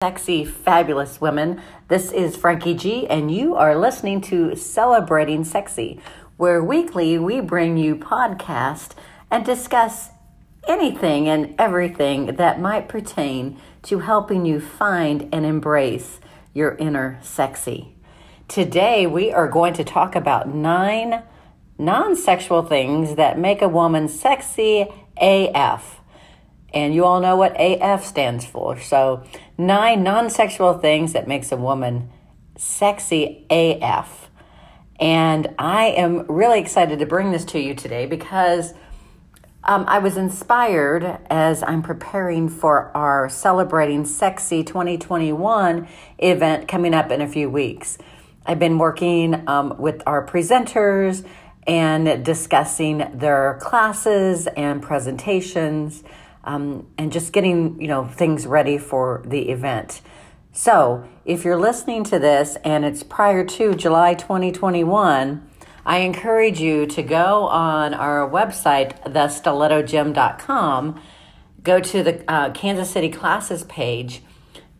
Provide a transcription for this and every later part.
Sexy, fabulous women. This is Frankie G, and you are listening to Celebrating Sexy, where weekly we bring you podcast and discuss anything and everything that might pertain to helping you find and embrace your inner sexy. Today we are going to talk about nine non sexual things that make a woman sexy AF. And you all know what AF stands for. So, nine non sexual things that makes a woman sexy AF. And I am really excited to bring this to you today because um, I was inspired as I'm preparing for our Celebrating Sexy 2021 event coming up in a few weeks. I've been working um, with our presenters and discussing their classes and presentations um, and just getting you know things ready for the event. So if you're listening to this and it's prior to July 2021, I encourage you to go on our website, thestilettogym.com, go to the uh, Kansas City classes page,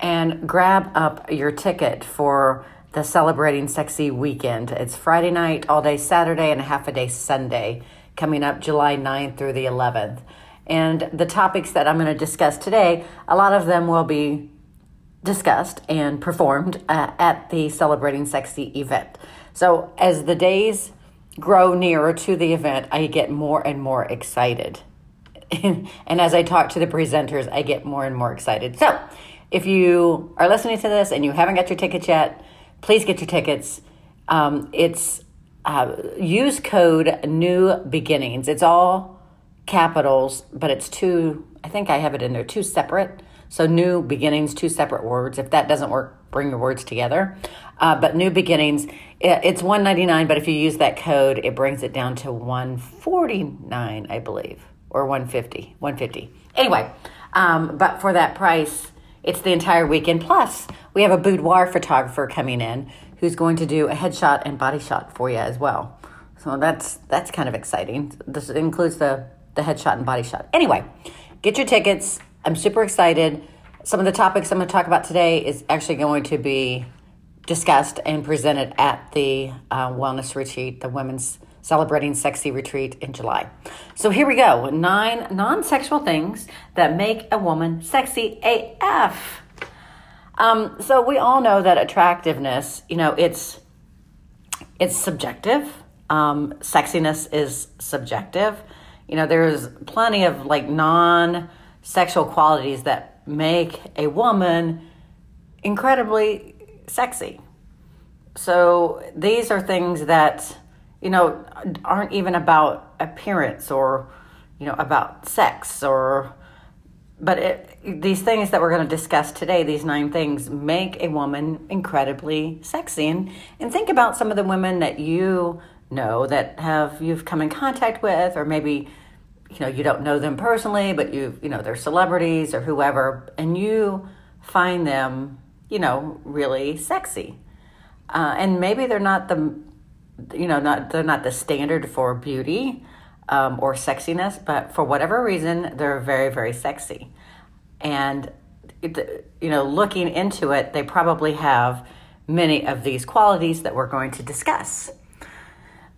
and grab up your ticket for the Celebrating Sexy weekend. It's Friday night, all day Saturday, and a half a day Sunday, coming up July 9th through the 11th. And the topics that I'm going to discuss today, a lot of them will be discussed and performed uh, at the Celebrating Sexy event. So as the days grow nearer to the event, I get more and more excited. and as I talk to the presenters, I get more and more excited. So if you are listening to this and you haven't got your tickets yet, please get your tickets. Um, it's uh, use code New Beginnings. It's all capitals, but it's two, I think I have it in there, two separate. So new beginnings, two separate words. If that doesn't work, bring your words together. Uh, but new beginnings, it's 199 but if you use that code, it brings it down to 149 I believe, or 150 150 Anyway, um, but for that price, it's the entire weekend. Plus, we have a boudoir photographer coming in who's going to do a headshot and body shot for you as well. So that's that's kind of exciting. This includes the the headshot and body shot. Anyway, get your tickets. I'm super excited. Some of the topics I'm going to talk about today is actually going to be discussed and presented at the uh, wellness retreat, the women's celebrating sexy retreat in July. So here we go. Nine non-sexual things that make a woman sexy AF. Um, so we all know that attractiveness, you know, it's it's subjective. Um, sexiness is subjective. You know, there's plenty of like non sexual qualities that make a woman incredibly sexy. So these are things that, you know, aren't even about appearance or, you know, about sex or, but it, these things that we're going to discuss today, these nine things, make a woman incredibly sexy. And, and think about some of the women that you know that have you've come in contact with or maybe you know you don't know them personally but you you know they're celebrities or whoever and you find them you know really sexy. Uh, and maybe they're not the you know not they're not the standard for beauty um, or sexiness but for whatever reason they're very very sexy. And you know looking into it they probably have many of these qualities that we're going to discuss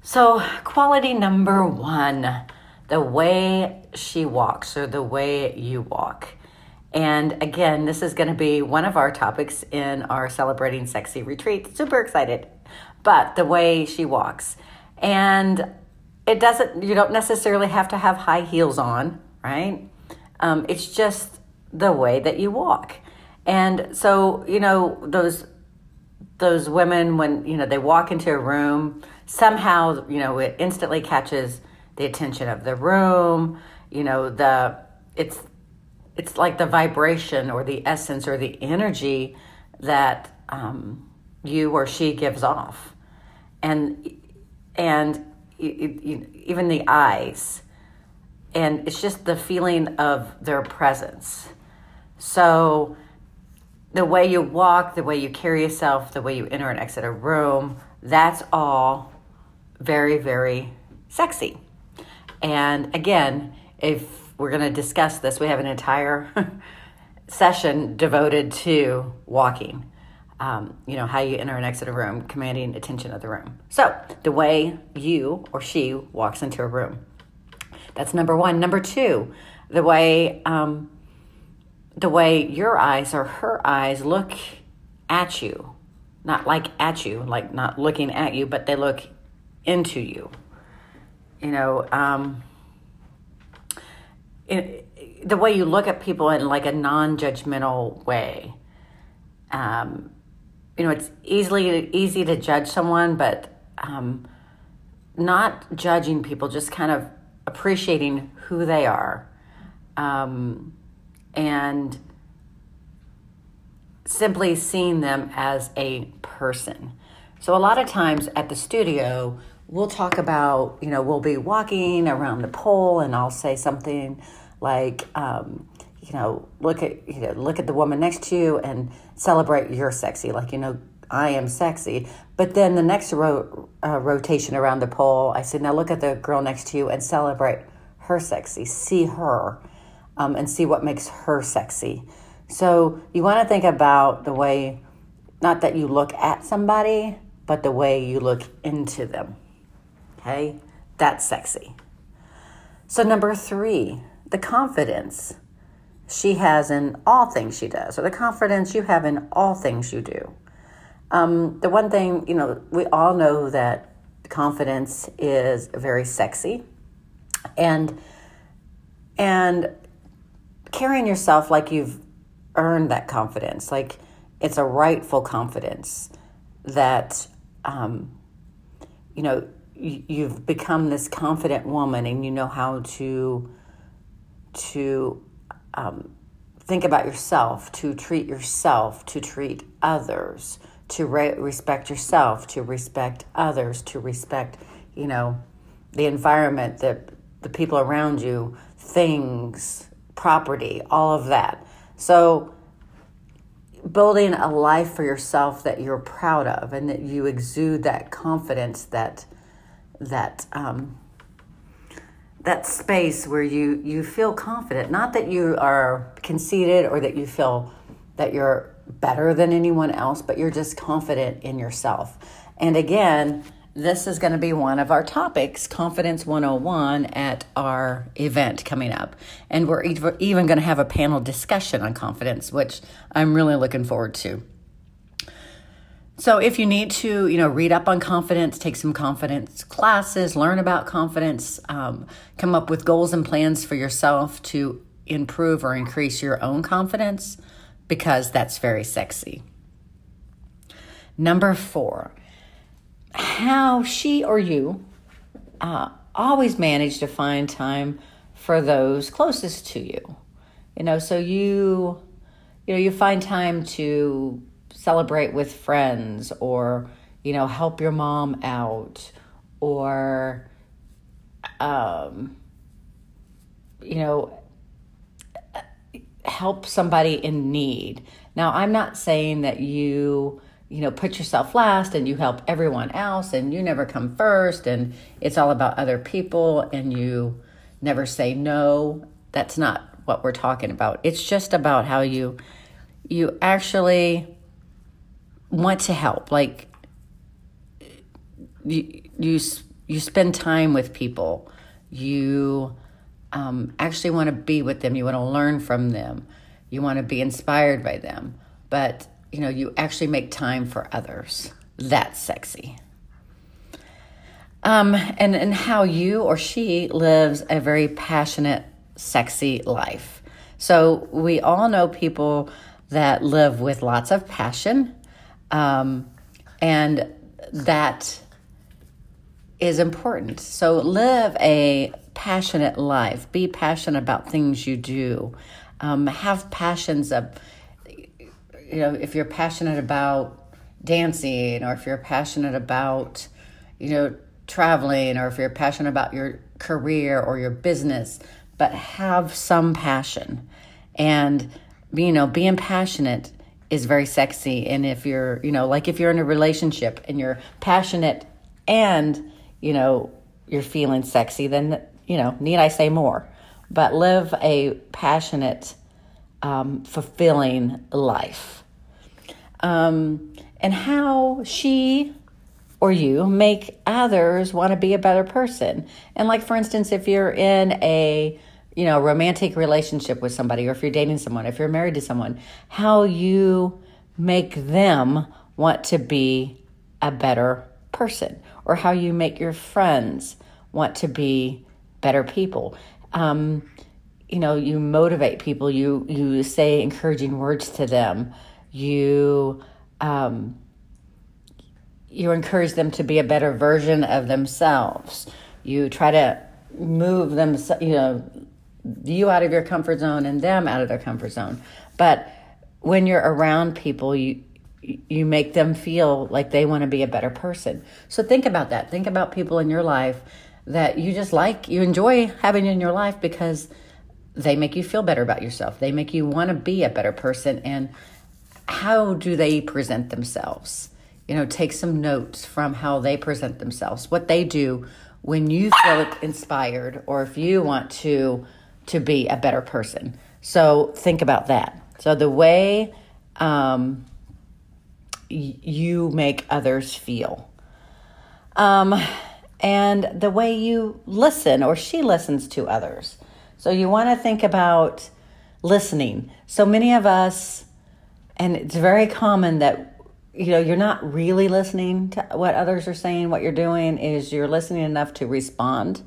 so, quality number one the way she walks or the way you walk. And again, this is going to be one of our topics in our Celebrating Sexy retreat. Super excited. But the way she walks. And it doesn't, you don't necessarily have to have high heels on, right? Um, it's just the way that you walk. And so, you know, those those women when you know they walk into a room somehow you know it instantly catches the attention of the room you know the it's it's like the vibration or the essence or the energy that um, you or she gives off. And and even the eyes. And it's just the feeling of their presence. So the way you walk, the way you carry yourself, the way you enter and exit a room, that's all very, very sexy. And again, if we're going to discuss this, we have an entire session devoted to walking. Um, you know, how you enter and exit a room, commanding attention of the room. So, the way you or she walks into a room. That's number one. Number two, the way um, the way your eyes or her eyes look at you, not like at you, like not looking at you, but they look into you. You know, um, it, the way you look at people in like a non-judgmental way. Um, you know, it's easily easy to judge someone, but um, not judging people, just kind of appreciating who they are, um, and simply seeing them as a person. So a lot of times at the studio, we'll talk about, you know, we'll be walking around the pole, and I'll say something like, um, you know, look at you know, look at the woman next to you and celebrate you're sexy. Like you know, I am sexy. But then the next ro- uh, rotation around the pole, I said, now look at the girl next to you and celebrate her sexy. See her, um, and see what makes her sexy. So you want to think about the way, not that you look at somebody, but the way you look into them. Okay, that's sexy. So number three the confidence she has in all things she does, or the confidence you have in all things you do. Um, the one thing, you know, we all know that confidence is very sexy. And and carrying yourself like you've earned that confidence, like it's a rightful confidence that um, you know you've become this confident woman and you know how to to um, think about yourself, to treat yourself, to treat others, to re- respect yourself, to respect others, to respect, you know, the environment, the, the people around you, things, property, all of that. So, building a life for yourself that you're proud of and that you exude that confidence that that um, that space where you you feel confident. Not that you are conceited or that you feel that you're better than anyone else but you're just confident in yourself. And again this is going to be one of our topics confidence 101 at our event coming up and we're even going to have a panel discussion on confidence which i'm really looking forward to so if you need to, you know, read up on confidence, take some confidence classes, learn about confidence, um, come up with goals and plans for yourself to improve or increase your own confidence, because that's very sexy. Number four, how she or you uh, always manage to find time for those closest to you. You know, so you, you know, you find time to celebrate with friends or you know help your mom out or um, you know help somebody in need now i'm not saying that you you know put yourself last and you help everyone else and you never come first and it's all about other people and you never say no. That's not what we're talking about. It's just about how you you actually want to help. Like you you you spend time with people. You um, actually want to be with them. You want to learn from them. You want to be inspired by them. But you know you actually make time for others that's sexy um, and and how you or she lives a very passionate sexy life so we all know people that live with lots of passion um, and that is important. So live a passionate life. Be passionate about things you do. Um, have passions of, you know, if you're passionate about dancing or if you're passionate about, you know, traveling or if you're passionate about your career or your business, but have some passion. And, you know, being passionate is very sexy. And if you're, you know, like if you're in a relationship and you're passionate and, you know, you're feeling sexy, then, you know, need I say more? But live a passionate um, fulfilling life. Um, and how she or you make others want to be a better person. And like for instance, if you're in a you know romantic relationship with somebody, or if you're dating someone, if you're married to someone, how you make them want to be a better person, or how you make your friends want to be better people. Um, you know, you motivate people. You you say encouraging words to them. You um, you encourage them to be a better version of themselves. You try to move them, you know, you out of your comfort zone and them out of their comfort zone. But when you're around people, you you make them feel like they want to be a better person. So think about that. Think about people in your life that you just like, you enjoy having in your life because they make you feel better about yourself. They make you want to be a better person and how do they present themselves? you know, take some notes from how they present themselves, what they do when you feel inspired or if you want to to be a better person. So think about that. So the way um, you make others feel, um, and the way you listen or she listens to others. So you want to think about listening. So many of us, and it's very common that you know you're not really listening to what others are saying what you're doing is you're listening enough to respond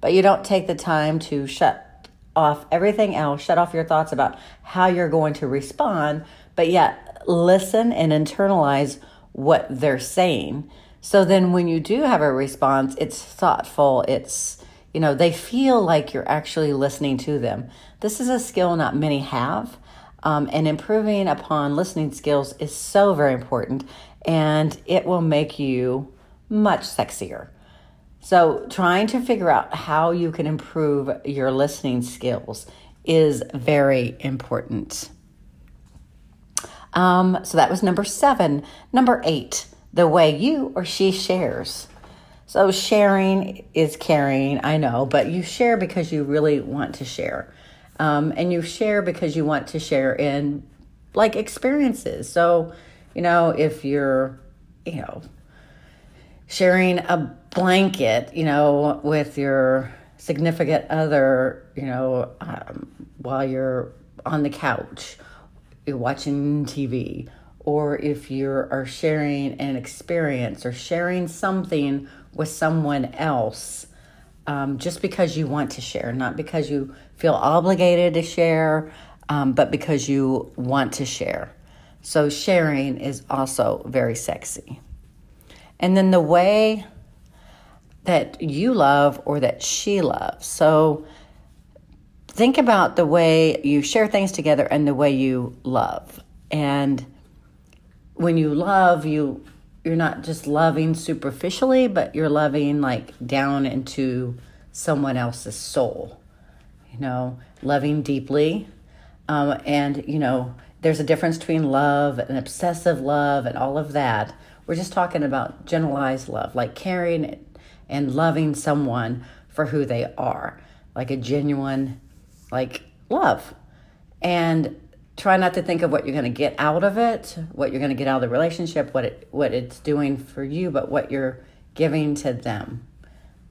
but you don't take the time to shut off everything else shut off your thoughts about how you're going to respond but yet listen and internalize what they're saying so then when you do have a response it's thoughtful it's you know they feel like you're actually listening to them this is a skill not many have um, and improving upon listening skills is so very important, and it will make you much sexier. So, trying to figure out how you can improve your listening skills is very important. Um, so, that was number seven. Number eight, the way you or she shares. So, sharing is caring, I know, but you share because you really want to share. Um, and you share because you want to share in like experiences. So, you know, if you're, you know, sharing a blanket, you know, with your significant other, you know, um, while you're on the couch, you're watching TV, or if you are sharing an experience or sharing something with someone else, um, just because you want to share, not because you feel obligated to share, um, but because you want to share. So, sharing is also very sexy. And then the way that you love or that she loves. So, think about the way you share things together and the way you love. And when you love, you you're not just loving superficially, but you're loving like down into someone else's soul. You know, loving deeply. Um, and, you know, there's a difference between love and obsessive love and all of that. We're just talking about generalized love, like caring and loving someone for who they are, like a genuine, like love. And try not to think of what you're going to get out of it, what you're going to get out of the relationship, what it what it's doing for you, but what you're giving to them,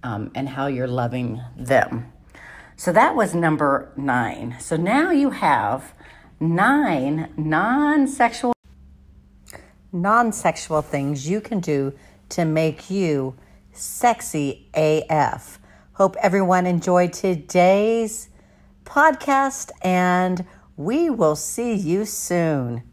um, and how you're loving them. So that was number nine. So now you have nine non-sexual non-sexual things you can do to make you sexy AF. Hope everyone enjoyed today's podcast and we will see you soon.